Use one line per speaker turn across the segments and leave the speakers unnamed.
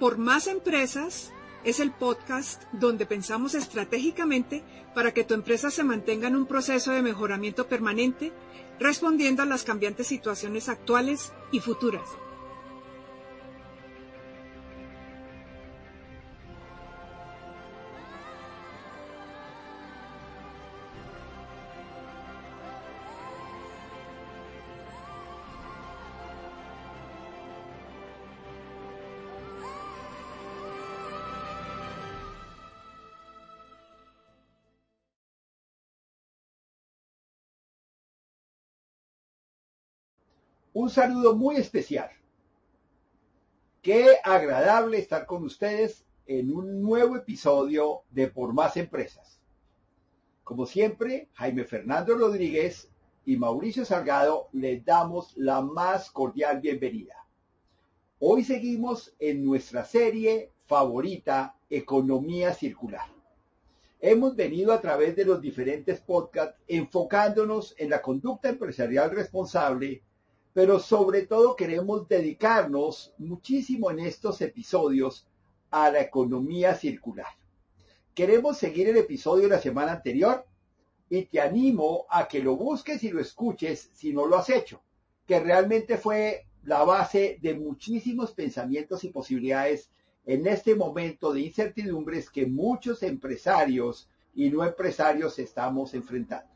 Por Más Empresas es el podcast donde pensamos estratégicamente para que tu empresa se mantenga en un proceso de mejoramiento permanente, respondiendo a las cambiantes situaciones actuales y futuras.
Un saludo muy especial. Qué agradable estar con ustedes en un nuevo episodio de Por Más Empresas. Como siempre, Jaime Fernando Rodríguez y Mauricio Salgado les damos la más cordial bienvenida. Hoy seguimos en nuestra serie favorita, Economía Circular. Hemos venido a través de los diferentes podcasts enfocándonos en la conducta empresarial responsable pero sobre todo queremos dedicarnos muchísimo en estos episodios a la economía circular. Queremos seguir el episodio de la semana anterior y te animo a que lo busques y lo escuches si no lo has hecho, que realmente fue la base de muchísimos pensamientos y posibilidades en este momento de incertidumbres que muchos empresarios y no empresarios estamos enfrentando.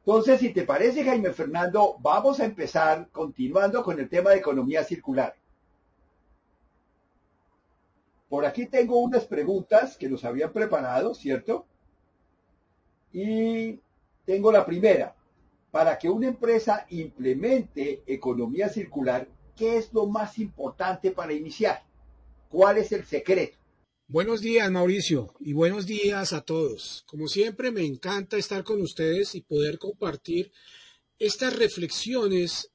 Entonces, si te parece, Jaime Fernando, vamos a empezar continuando con el tema de economía circular. Por aquí tengo unas preguntas que nos habían preparado, ¿cierto? Y tengo la primera. Para que una empresa implemente economía circular, ¿qué es lo más importante para iniciar? ¿Cuál es el secreto?
Buenos días, Mauricio, y buenos días a todos. Como siempre, me encanta estar con ustedes y poder compartir estas reflexiones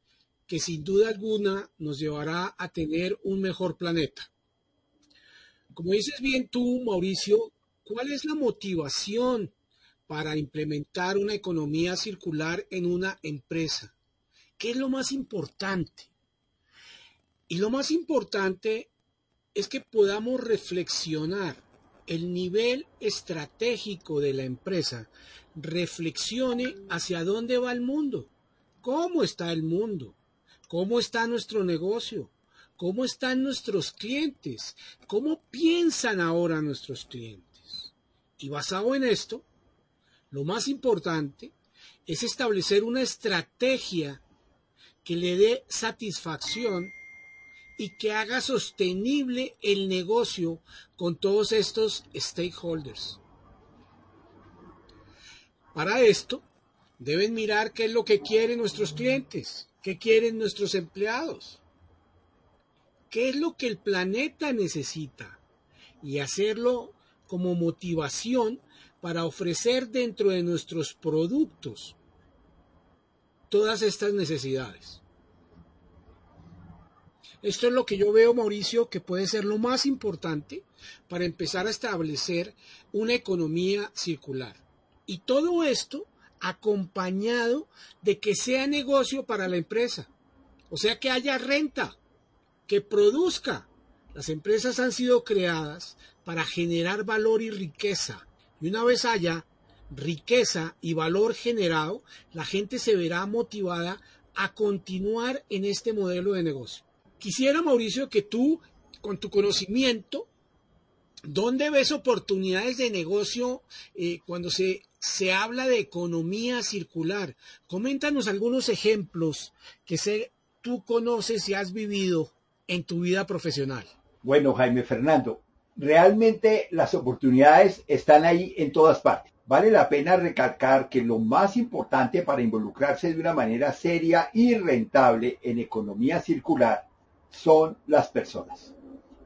que sin duda alguna nos llevará a tener un mejor planeta. Como dices bien tú, Mauricio, ¿cuál es la motivación para implementar una economía circular en una empresa? ¿Qué es lo más importante? Y lo más importante es que podamos reflexionar el nivel estratégico de la empresa, reflexione hacia dónde va el mundo, cómo está el mundo, cómo está nuestro negocio, cómo están nuestros clientes, cómo piensan ahora nuestros clientes. Y basado en esto, lo más importante es establecer una estrategia que le dé satisfacción y que haga sostenible el negocio con todos estos stakeholders. Para esto, deben mirar qué es lo que quieren nuestros clientes, qué quieren nuestros empleados, qué es lo que el planeta necesita y hacerlo como motivación para ofrecer dentro de nuestros productos todas estas necesidades. Esto es lo que yo veo, Mauricio, que puede ser lo más importante para empezar a establecer una economía circular. Y todo esto acompañado de que sea negocio para la empresa. O sea, que haya renta, que produzca. Las empresas han sido creadas para generar valor y riqueza. Y una vez haya riqueza y valor generado, la gente se verá motivada a continuar en este modelo de negocio. Quisiera, Mauricio, que tú, con tu conocimiento, ¿dónde ves oportunidades de negocio eh, cuando se, se habla de economía circular? Coméntanos algunos ejemplos que sé, tú conoces y has vivido en tu vida profesional.
Bueno, Jaime Fernando, realmente las oportunidades están ahí en todas partes. Vale la pena recalcar que lo más importante para involucrarse de una manera seria y rentable en economía circular son las personas.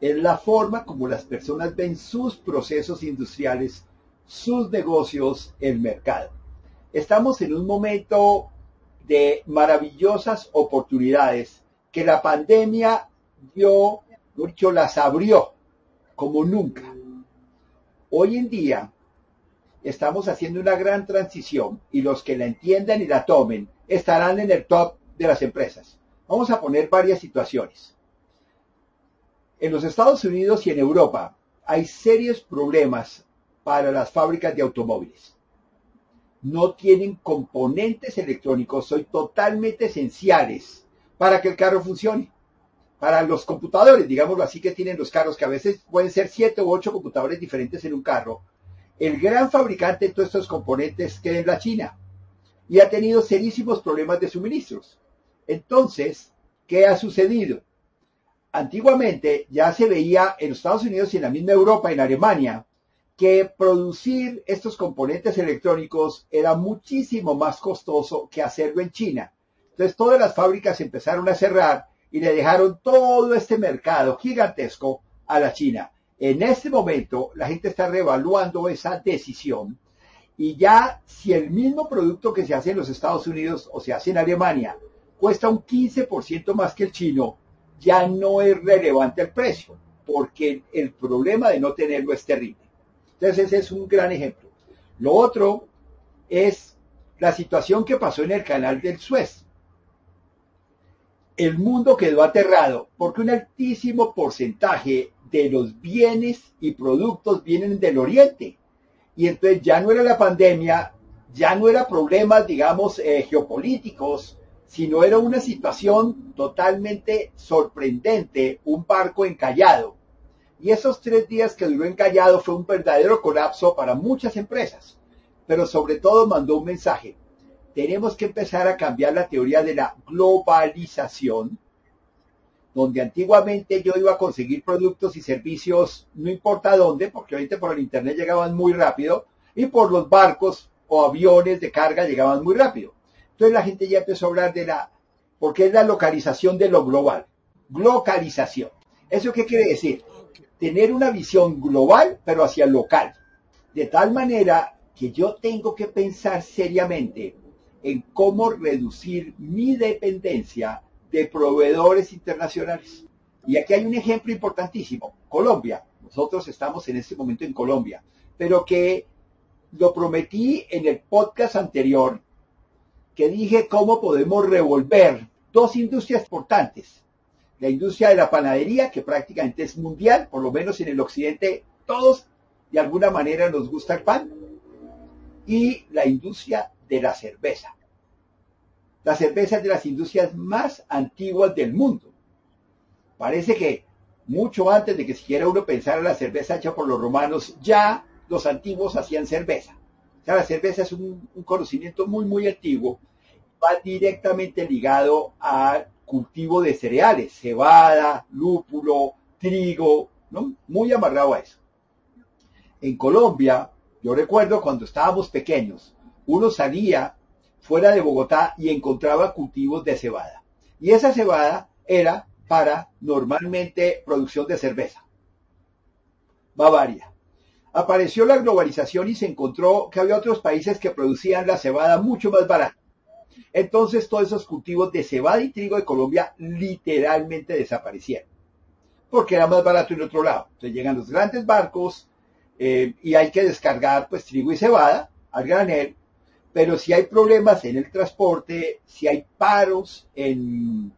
Es la forma como las personas ven sus procesos industriales, sus negocios, el mercado. Estamos en un momento de maravillosas oportunidades que la pandemia dio, mucho las abrió como nunca. Hoy en día estamos haciendo una gran transición y los que la entiendan y la tomen estarán en el top de las empresas. Vamos a poner varias situaciones En los Estados Unidos y en Europa hay serios problemas para las fábricas de automóviles. No tienen componentes electrónicos, son totalmente esenciales para que el carro funcione. Para los computadores, digámoslo así, que tienen los carros, que a veces pueden ser siete u ocho computadores diferentes en un carro, el gran fabricante de todos estos componentes queda en la China y ha tenido serísimos problemas de suministros. Entonces, ¿qué ha sucedido? Antiguamente ya se veía en los Estados Unidos y en la misma Europa, en Alemania, que producir estos componentes electrónicos era muchísimo más costoso que hacerlo en China. Entonces todas las fábricas empezaron a cerrar y le dejaron todo este mercado gigantesco a la China. En este momento la gente está reevaluando esa decisión y ya si el mismo producto que se hace en los Estados Unidos o se hace en Alemania cuesta un 15% más que el chino, ya no es relevante el precio, porque el problema de no tenerlo es terrible. Entonces ese es un gran ejemplo. Lo otro es la situación que pasó en el canal del Suez. El mundo quedó aterrado porque un altísimo porcentaje de los bienes y productos vienen del oriente. Y entonces ya no era la pandemia, ya no era problemas, digamos, eh, geopolíticos, sino era una situación totalmente sorprendente, un barco encallado. Y esos tres días que duró encallado fue un verdadero colapso para muchas empresas, pero sobre todo mandó un mensaje. Tenemos que empezar a cambiar la teoría de la globalización, donde antiguamente yo iba a conseguir productos y servicios no importa dónde, porque ahorita por el Internet llegaban muy rápido, y por los barcos o aviones de carga llegaban muy rápido. Entonces la gente ya empezó a hablar de la, porque es la localización de lo global. Localización. ¿Eso qué quiere decir? Tener una visión global, pero hacia local. De tal manera que yo tengo que pensar seriamente en cómo reducir mi dependencia de proveedores internacionales. Y aquí hay un ejemplo importantísimo, Colombia. Nosotros estamos en este momento en Colombia, pero que lo prometí en el podcast anterior, que dije cómo podemos revolver dos industrias importantes. La industria de la panadería, que prácticamente es mundial, por lo menos en el occidente, todos de alguna manera nos gusta el pan, y la industria de la cerveza. La cerveza es de las industrias más antiguas del mundo. Parece que mucho antes de que siquiera uno pensara en la cerveza hecha por los romanos, ya los antiguos hacían cerveza. O sea, la cerveza es un, conocimiento muy, muy antiguo. Va directamente ligado al cultivo de cereales, cebada, lúpulo, trigo, ¿no? Muy amarrado a eso. En Colombia, yo recuerdo cuando estábamos pequeños, uno salía fuera de Bogotá y encontraba cultivos de cebada. Y esa cebada era para normalmente producción de cerveza. Bavaria. Apareció la globalización y se encontró que había otros países que producían la cebada mucho más barata. Entonces todos esos cultivos de cebada y trigo de Colombia literalmente desaparecieron. Porque era más barato en otro lado. Entonces llegan los grandes barcos eh, y hay que descargar pues trigo y cebada al granel pero si hay problemas en el transporte, si hay paros en,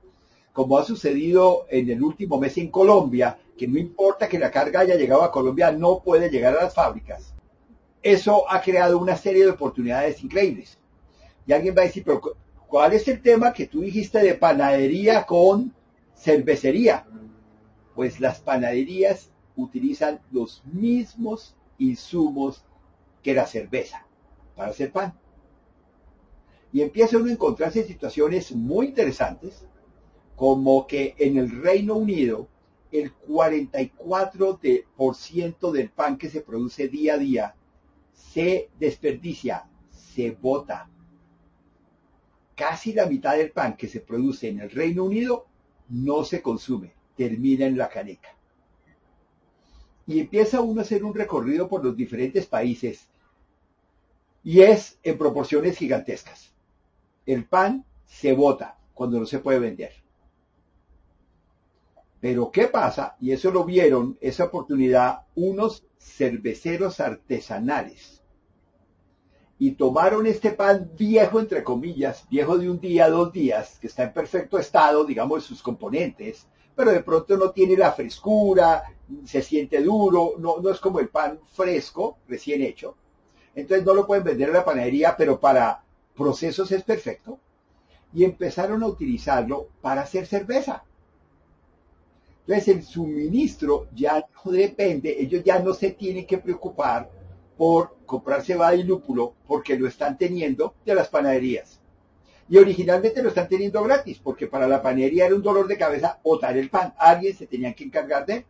como ha sucedido en el último mes en Colombia, que no importa que la carga haya llegado a Colombia, no puede llegar a las fábricas. Eso ha creado una serie de oportunidades increíbles. Y alguien va a decir, pero ¿cuál es el tema que tú dijiste de panadería con cervecería? Pues las panaderías utilizan los mismos insumos que la cerveza para hacer pan y empieza uno a encontrarse situaciones muy interesantes, como que en el Reino Unido el 44% del pan que se produce día a día se desperdicia, se bota. Casi la mitad del pan que se produce en el Reino Unido no se consume, termina en la caneca. Y empieza uno a hacer un recorrido por los diferentes países y es en proporciones gigantescas el pan se bota cuando no se puede vender. Pero ¿qué pasa? Y eso lo vieron, esa oportunidad, unos cerveceros artesanales. Y tomaron este pan viejo, entre comillas, viejo de un día, dos días, que está en perfecto estado, digamos, sus componentes, pero de pronto no tiene la frescura, se siente duro, no, no es como el pan fresco, recién hecho. Entonces no lo pueden vender en la panadería, pero para procesos es perfecto. Y empezaron a utilizarlo para hacer cerveza. Entonces el suministro ya no depende, ellos ya no se tienen que preocupar por comprar cebada y lúpulo porque lo están teniendo de las panaderías. Y originalmente lo están teniendo gratis, porque para la panadería era un dolor de cabeza botar el pan. Alguien se tenía que encargar de.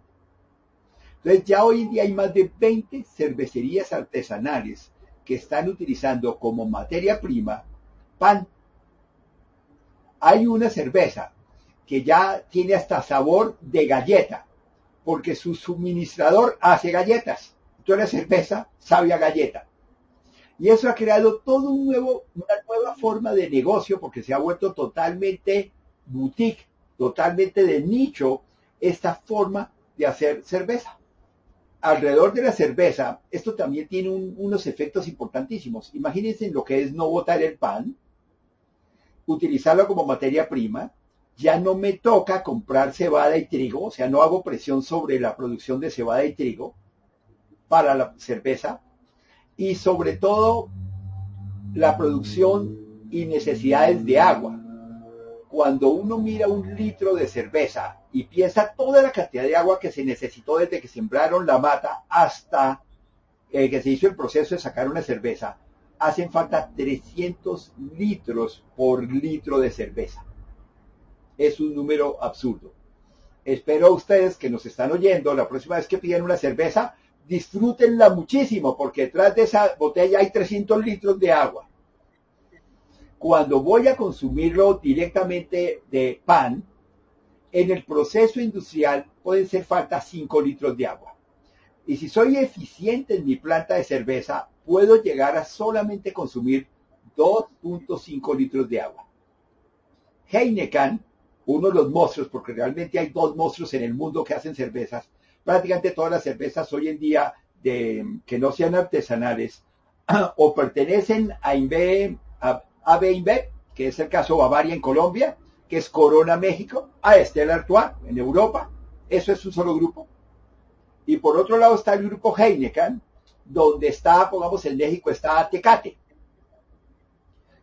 Entonces ya hoy en día hay más de 20 cervecerías artesanales que están utilizando como materia prima pan. Hay una cerveza que ya tiene hasta sabor de galleta, porque su suministrador hace galletas. La cerveza sabe a galleta. Y eso ha creado todo un nuevo, una nueva forma de negocio porque se ha vuelto totalmente boutique, totalmente de nicho esta forma de hacer cerveza. Alrededor de la cerveza, esto también tiene unos efectos importantísimos. Imagínense lo que es no botar el pan, utilizarlo como materia prima, ya no me toca comprar cebada y trigo, o sea, no hago presión sobre la producción de cebada y trigo para la cerveza, y sobre todo la producción y necesidades de agua. Cuando uno mira un litro de cerveza y piensa toda la cantidad de agua que se necesitó desde que sembraron la mata hasta eh, que se hizo el proceso de sacar una cerveza, hacen falta 300 litros por litro de cerveza. Es un número absurdo. Espero a ustedes que nos están oyendo la próxima vez que piden una cerveza, disfrútenla muchísimo, porque detrás de esa botella hay 300 litros de agua. Cuando voy a consumirlo directamente de pan, en el proceso industrial pueden ser falta 5 litros de agua. Y si soy eficiente en mi planta de cerveza, puedo llegar a solamente consumir 2.5 litros de agua. Heineken, uno de los monstruos, porque realmente hay dos monstruos en el mundo que hacen cervezas, prácticamente todas las cervezas hoy en día de, que no sean artesanales o pertenecen a, INVE, a AB que es el caso Bavaria en Colombia, que es Corona México, a Estela Artois en Europa, eso es un solo grupo. Y por otro lado está el grupo Heineken, donde está, pongamos en México, está Tecate.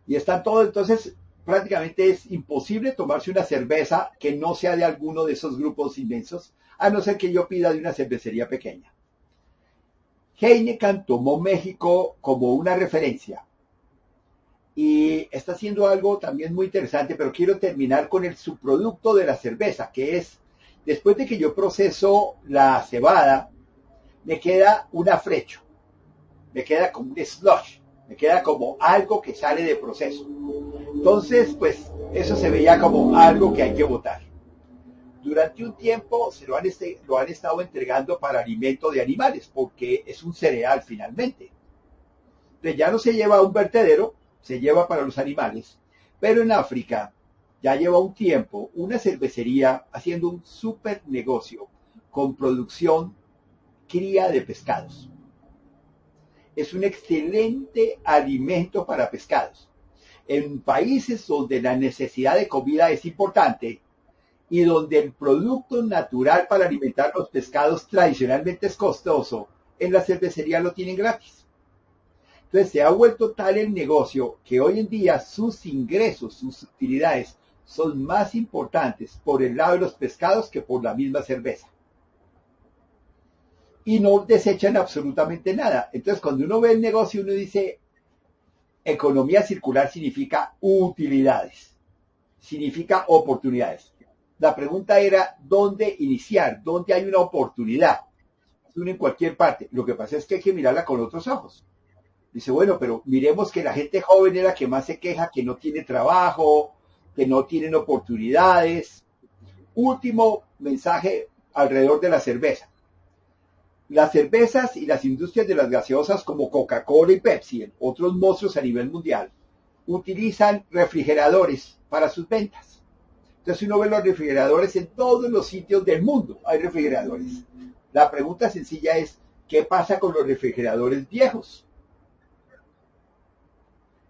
Y están todos, entonces prácticamente es imposible tomarse una cerveza que no sea de alguno de esos grupos inmensos, a no ser que yo pida de una cervecería pequeña. Heineken tomó México como una referencia y está haciendo algo también muy interesante, pero quiero terminar con el subproducto de la cerveza, que es, después de que yo proceso la cebada, me queda un afrecho, me queda como un slush, me queda como algo que sale de proceso. Entonces, pues eso se veía como algo que hay que votar durante un tiempo se lo han, este, lo han estado entregando para alimento de animales, porque es un cereal finalmente. Entonces ya no se lleva a un vertedero, se lleva para los animales. Pero en África ya lleva un tiempo una cervecería haciendo un super negocio con producción cría de pescados. Es un excelente alimento para pescados. En países donde la necesidad de comida es importante, y donde el producto natural para alimentar los pescados tradicionalmente es costoso, en la cervecería lo tienen gratis. Entonces se ha vuelto tal el negocio que hoy en día sus ingresos, sus utilidades son más importantes por el lado de los pescados que por la misma cerveza. Y no desechan absolutamente nada. Entonces cuando uno ve el negocio uno dice, economía circular significa utilidades, significa oportunidades. La pregunta era, ¿dónde iniciar? ¿Dónde hay una oportunidad? en cualquier parte. Lo que pasa es que hay que mirarla con otros ojos. Dice, bueno, pero miremos que la gente joven es la que más se queja, que no tiene trabajo, que no tienen oportunidades. Último mensaje alrededor de la cerveza. Las cervezas y las industrias de las gaseosas como Coca-Cola y Pepsi, otros monstruos a nivel mundial, utilizan refrigeradores para sus ventas. Entonces uno ve los refrigeradores en todos los sitios del mundo. Hay refrigeradores. La pregunta sencilla es, ¿qué pasa con los refrigeradores viejos?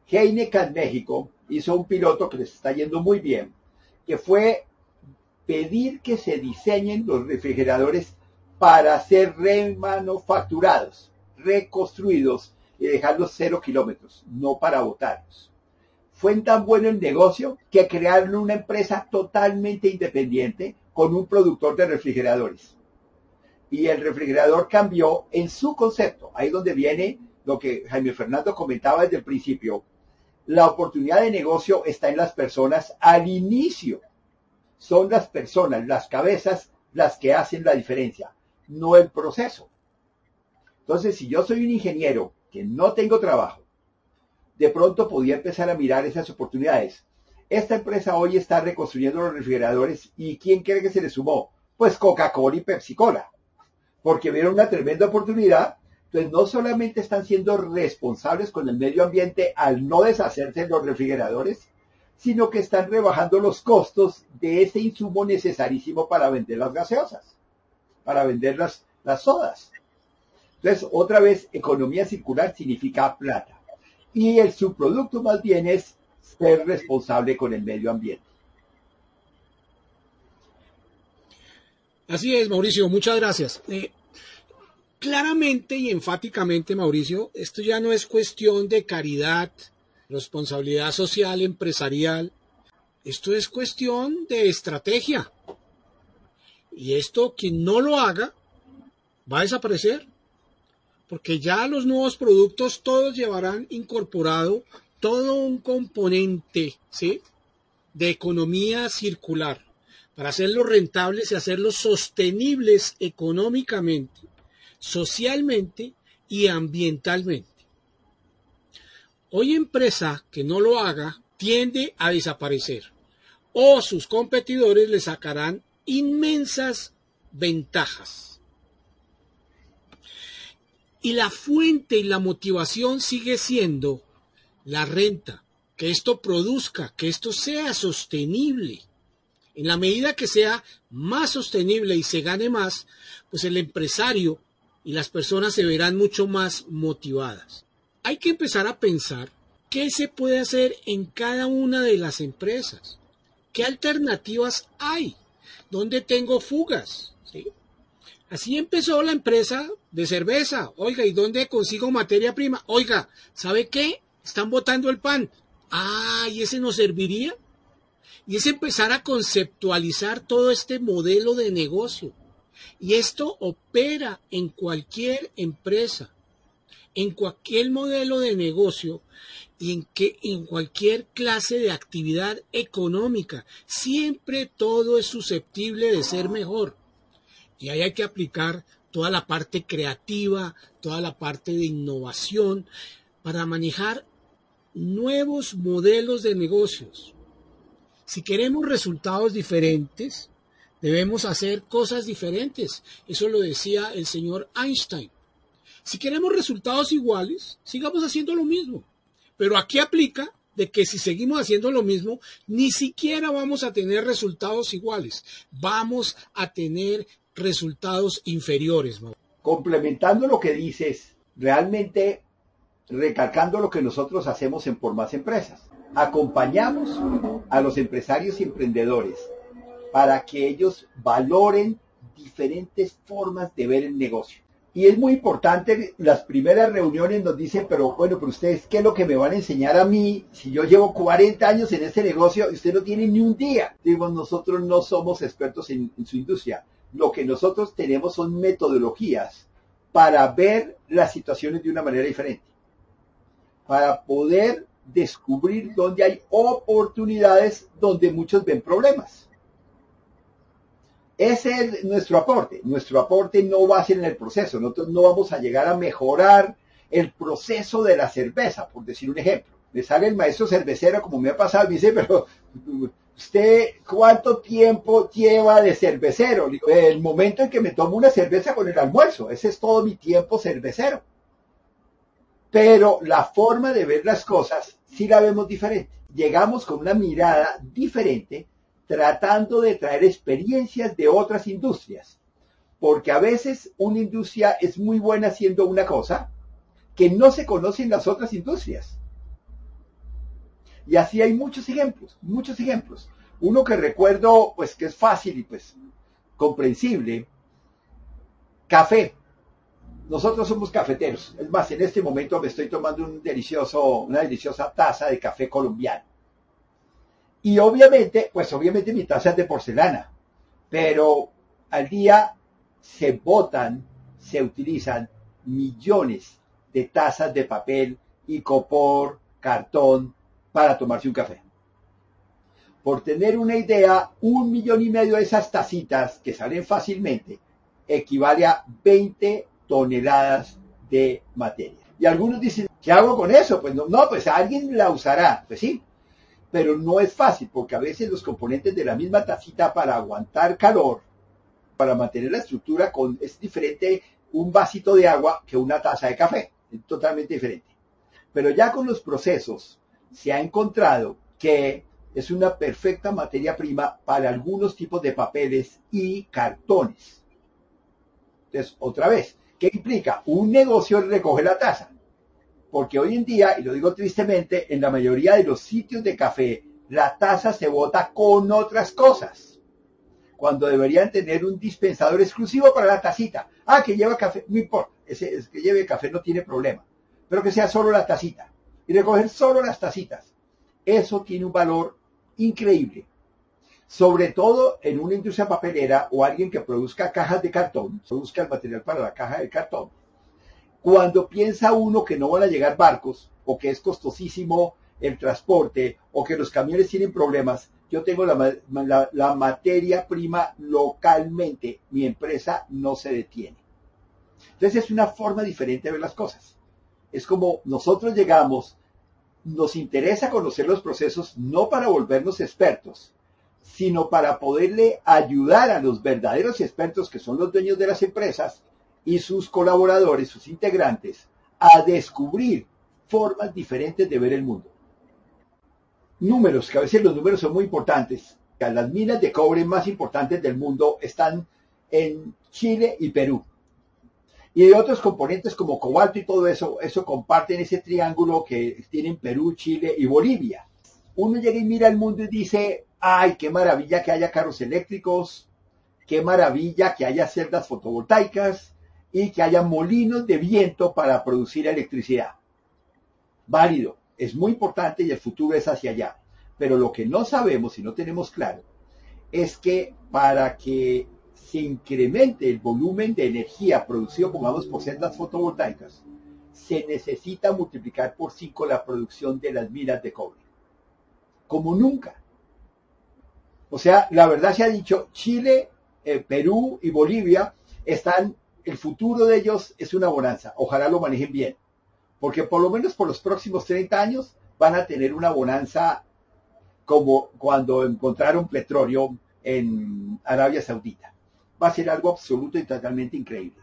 Heineken México hizo un piloto que les está yendo muy bien, que fue pedir que se diseñen los refrigeradores para ser remanufacturados, reconstruidos y dejarlos cero kilómetros, no para botarlos. Fue tan bueno el negocio que crearon una empresa totalmente independiente con un productor de refrigeradores. Y el refrigerador cambió en su concepto. Ahí donde viene lo que Jaime Fernando comentaba desde el principio. La oportunidad de negocio está en las personas al inicio. Son las personas, las cabezas, las que hacen la diferencia, no el proceso. Entonces, si yo soy un ingeniero que no tengo trabajo, de pronto podía empezar a mirar esas oportunidades. Esta empresa hoy está reconstruyendo los refrigeradores y ¿quién cree que se le sumó? Pues Coca-Cola y Pepsi-Cola, porque vieron una tremenda oportunidad. Entonces no solamente están siendo responsables con el medio ambiente al no deshacerse de los refrigeradores, sino que están rebajando los costos de ese insumo necesarísimo para vender las gaseosas, para vender las, las sodas. Entonces, otra vez, economía circular significa plata y el subproducto más bien es ser responsable con el medio ambiente.
Así es, Mauricio, muchas gracias. Eh, claramente y enfáticamente, Mauricio, esto ya no es cuestión de caridad, responsabilidad social, empresarial. Esto es cuestión de estrategia. Y esto, quien no lo haga, va a desaparecer porque ya los nuevos productos todos llevarán incorporado todo un componente de economía circular para hacerlos rentables y hacerlos sostenibles económicamente, socialmente y ambientalmente. Hoy empresa que no lo haga tiende a desaparecer o sus competidores le sacarán inmensas ventajas. Y la fuente y la motivación sigue siendo la renta, que esto produzca, que esto sea sostenible. En la medida que sea más sostenible y se gane más, pues el empresario y las personas se verán mucho más motivadas. Hay que empezar a pensar qué se puede hacer en cada una de las empresas. ¿Qué alternativas hay? ¿Dónde tengo fugas? ¿Sí? Así empezó la empresa de cerveza. Oiga, ¿y dónde consigo materia prima? Oiga, ¿sabe qué? Están botando el pan. Ah, ¿y ese nos serviría? Y es empezar a conceptualizar todo este modelo de negocio. Y esto opera en cualquier empresa, en cualquier modelo de negocio y en, que, en cualquier clase de actividad económica. Siempre todo es susceptible de ser mejor. Y ahí hay que aplicar toda la parte creativa, toda la parte de innovación para manejar nuevos modelos de negocios. Si queremos resultados diferentes, debemos hacer cosas diferentes. Eso lo decía el señor Einstein. Si queremos resultados iguales, sigamos haciendo lo mismo. Pero aquí aplica de que si seguimos haciendo lo mismo, ni siquiera vamos a tener resultados iguales. Vamos a tener resultados inferiores.
Complementando lo que dices, realmente recalcando lo que nosotros hacemos en Por Más Empresas. Acompañamos a los empresarios y emprendedores para que ellos valoren diferentes formas de ver el negocio. Y es muy importante, las primeras reuniones nos dicen, pero bueno, pero ustedes, ¿qué es lo que me van a enseñar a mí si yo llevo 40 años en este negocio y usted no tiene ni un día? Digo, nosotros no somos expertos en, en su industria lo que nosotros tenemos son metodologías para ver las situaciones de una manera diferente, para poder descubrir dónde hay oportunidades donde muchos ven problemas. Ese es nuestro aporte. Nuestro aporte no va a ser en el proceso. Nosotros no vamos a llegar a mejorar el proceso de la cerveza, por decir un ejemplo. Me sale el maestro cervecero, como me ha pasado, me dice, pero ¿Usted cuánto tiempo lleva de cervecero? El momento en que me tomo una cerveza con el almuerzo. Ese es todo mi tiempo cervecero. Pero la forma de ver las cosas sí la vemos diferente. Llegamos con una mirada diferente tratando de traer experiencias de otras industrias. Porque a veces una industria es muy buena haciendo una cosa que no se conoce en las otras industrias. Y así hay muchos ejemplos, muchos ejemplos. Uno que recuerdo, pues que es fácil y pues comprensible, café. Nosotros somos cafeteros. Es más, en este momento me estoy tomando un delicioso, una deliciosa taza de café colombiano. Y obviamente, pues obviamente mi taza es de porcelana, pero al día se botan, se utilizan millones de tazas de papel y copor, cartón para tomarse un café. Por tener una idea, un millón y medio de esas tacitas que salen fácilmente equivale a 20 toneladas de materia. Y algunos dicen, ¿qué hago con eso? Pues no, no, pues alguien la usará. Pues sí, pero no es fácil porque a veces los componentes de la misma tacita para aguantar calor, para mantener la estructura, con, es diferente un vasito de agua que una taza de café. Es totalmente diferente. Pero ya con los procesos se ha encontrado que es una perfecta materia prima para algunos tipos de papeles y cartones. Entonces, otra vez, ¿qué implica? Un negocio recoge la taza. Porque hoy en día, y lo digo tristemente, en la mayoría de los sitios de café, la taza se bota con otras cosas. Cuando deberían tener un dispensador exclusivo para la tacita. Ah, que lleva café, no importa. Ese, que lleve café no tiene problema. Pero que sea solo la tacita. Y recoger solo las tacitas. Eso tiene un valor increíble. Sobre todo en una industria papelera o alguien que produzca cajas de cartón, produzca el material para la caja de cartón. Cuando piensa uno que no van a llegar barcos o que es costosísimo el transporte o que los camiones tienen problemas, yo tengo la, la, materia prima localmente, mi empresa no se detiene. Entonces es una forma diferente de ver las cosas. Es como nosotros llegamos, nos interesa conocer los procesos no para volvernos expertos, sino para poderle ayudar a los verdaderos expertos que son los dueños de las empresas y sus colaboradores, sus integrantes, a descubrir formas diferentes de ver el mundo. Números, que a veces los números son muy importantes. Las minas de cobre más importantes del mundo están en Chile y Perú. Y otros componentes como cobalto y todo eso, eso comparten ese triángulo que tienen Perú, Chile y Bolivia. Uno llega y mira el mundo y dice, ay, qué maravilla que haya carros eléctricos, qué maravilla que haya celdas fotovoltaicas y que haya molinos de viento para producir electricidad. Válido, es muy importante y el futuro es hacia allá. Pero lo que no sabemos y no tenemos claro es que para que se incremente el volumen de energía producido, pongamos, por celdas fotovoltaicas, se necesita multiplicar por 5 la producción de las minas de cobre. Como nunca. O sea, la verdad se ha dicho, Chile, eh, Perú y Bolivia están, el futuro de ellos es una bonanza. Ojalá lo manejen bien. Porque por lo menos por los próximos 30 años van a tener una bonanza como cuando encontraron petróleo en Arabia Saudita. Va a ser algo absoluto y totalmente increíble.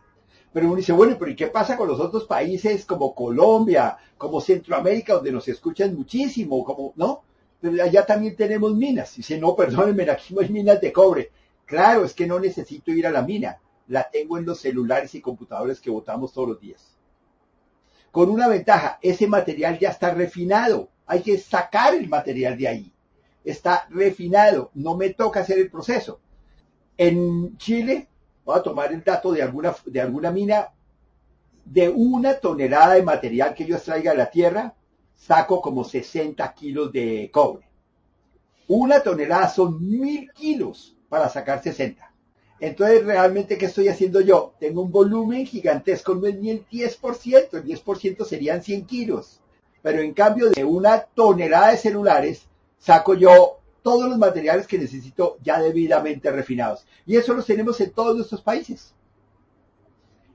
Pero uno dice, bueno, pero ¿y qué pasa con los otros países como Colombia, como Centroamérica, donde nos escuchan muchísimo, como, ¿no? pero allá también tenemos minas. Dice, no, perdónenme, aquí hay minas de cobre. Claro, es que no necesito ir a la mina. La tengo en los celulares y computadores que botamos todos los días. Con una ventaja, ese material ya está refinado. Hay que sacar el material de ahí. Está refinado. No me toca hacer el proceso. En Chile, voy a tomar el dato de alguna, de alguna mina, de una tonelada de material que yo extraiga de la tierra, saco como 60 kilos de cobre. Una tonelada son mil kilos para sacar 60. Entonces, realmente, ¿qué estoy haciendo yo? Tengo un volumen gigantesco, no es ni el 10%, el 10% serían 100 kilos. Pero en cambio de una tonelada de celulares, saco yo todos los materiales que necesito ya debidamente refinados. Y eso los tenemos en todos nuestros países.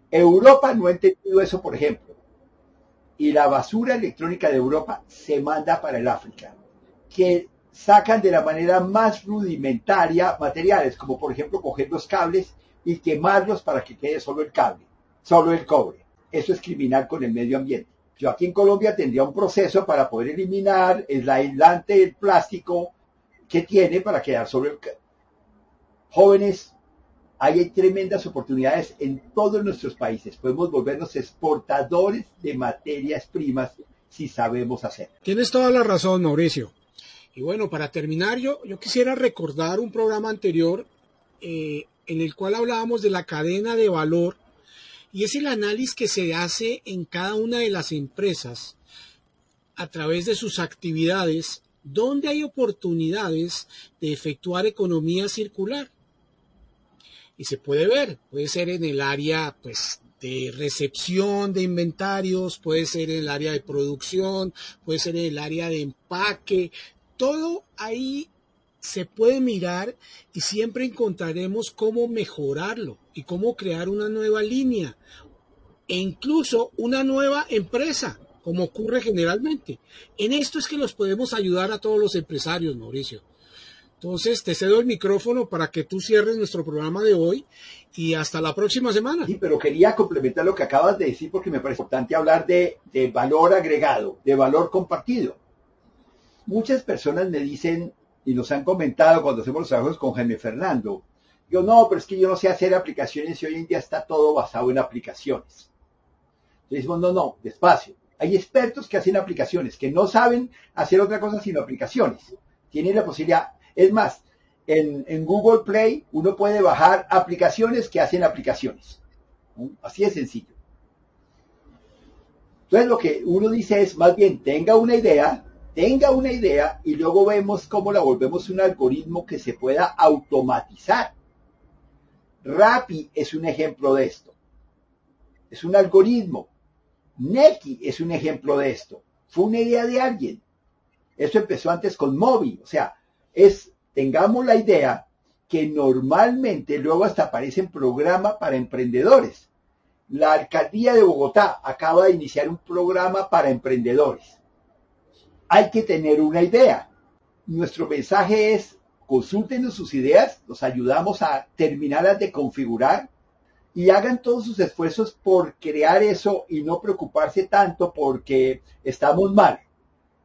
Europa no ha entendido eso, por ejemplo y la basura electrónica de Europa se manda para el África, que sacan de la manera más rudimentaria materiales, como por ejemplo coger los cables y quemarlos para que quede solo el cable, solo el cobre. Eso es criminal con el medio ambiente. Yo aquí en Colombia tendría un proceso para poder eliminar el aislante, el plástico que tiene para quedar sobre. Jóvenes, hay tremendas oportunidades en todos nuestros países. Podemos volvernos exportadores de materias primas si sabemos hacer.
Tienes toda la razón, Mauricio. Y bueno, para terminar, yo, yo quisiera recordar un programa anterior eh, en el cual hablábamos de la cadena de valor y es el análisis que se hace en cada una de las empresas a través de sus actividades, donde hay oportunidades de efectuar economía circular. Y se puede ver, puede ser en el área pues de recepción de inventarios, puede ser en el área de producción, puede ser en el área de empaque, todo ahí se puede mirar y siempre encontraremos cómo mejorarlo y cómo crear una nueva línea e incluso una nueva empresa, como ocurre generalmente. En esto es que los podemos ayudar a todos los empresarios, Mauricio. Entonces, te cedo el micrófono para que tú cierres nuestro programa de hoy y hasta la próxima semana.
Sí, pero quería complementar lo que acabas de decir porque me parece importante hablar de, valor agregado, de valor compartido. Muchas personas me dicen, y nos han comentado cuando hacemos los trabajos con Jaime Fernando, yo no, pero es que yo no sé hacer aplicaciones y hoy en día está todo basado en aplicaciones. Entonces, no, no, despacio. Hay expertos que hacen aplicaciones, que no saben hacer otra cosa sino aplicaciones. Tienen la posibilidad. Es más, en, Google Play uno puede bajar aplicaciones que hacen aplicaciones. Así de sencillo. Entonces lo que uno dice es, más bien, tenga una idea, tenga una idea y luego vemos cómo la volvemos un algoritmo que se pueda automatizar. Rappi es un ejemplo de esto. Es un algoritmo. Neki es un ejemplo de esto. Fue una idea de alguien. Esto empezó antes con Mobi. O sea, es, tengamos la idea que normalmente luego hasta aparece en programa para emprendedores. La alcaldía de Bogotá acaba de iniciar un programa para emprendedores hay que tener una idea. Nuestro mensaje es, consúltenos sus ideas, los ayudamos a terminarlas de configurar y hagan todos sus esfuerzos por crear eso y no preocuparse tanto porque estamos mal.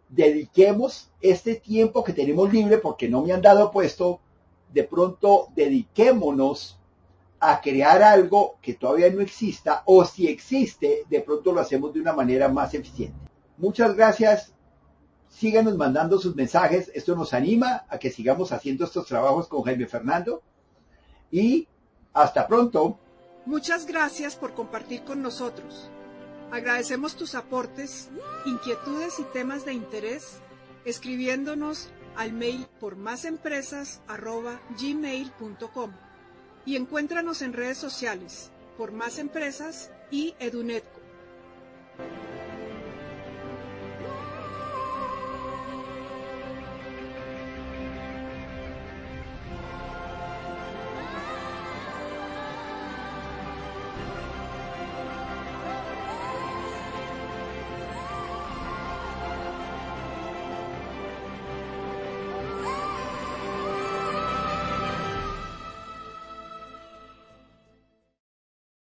Dediquemos este tiempo que tenemos libre porque no me han dado puesto, de pronto dediquémonos a crear algo que todavía no exista o si existe, de pronto lo hacemos de una manera más eficiente. Muchas gracias síganos mandando sus mensajes. Esto nos anima a que sigamos haciendo estos trabajos con Jaime Fernando. Y hasta pronto.
Muchas gracias por compartir con nosotros. Agradecemos tus aportes, inquietudes y temas de interés escribiéndonos al mail por másempresas.gmail.com y encuéntranos en redes sociales por Más Empresas y Edunetco.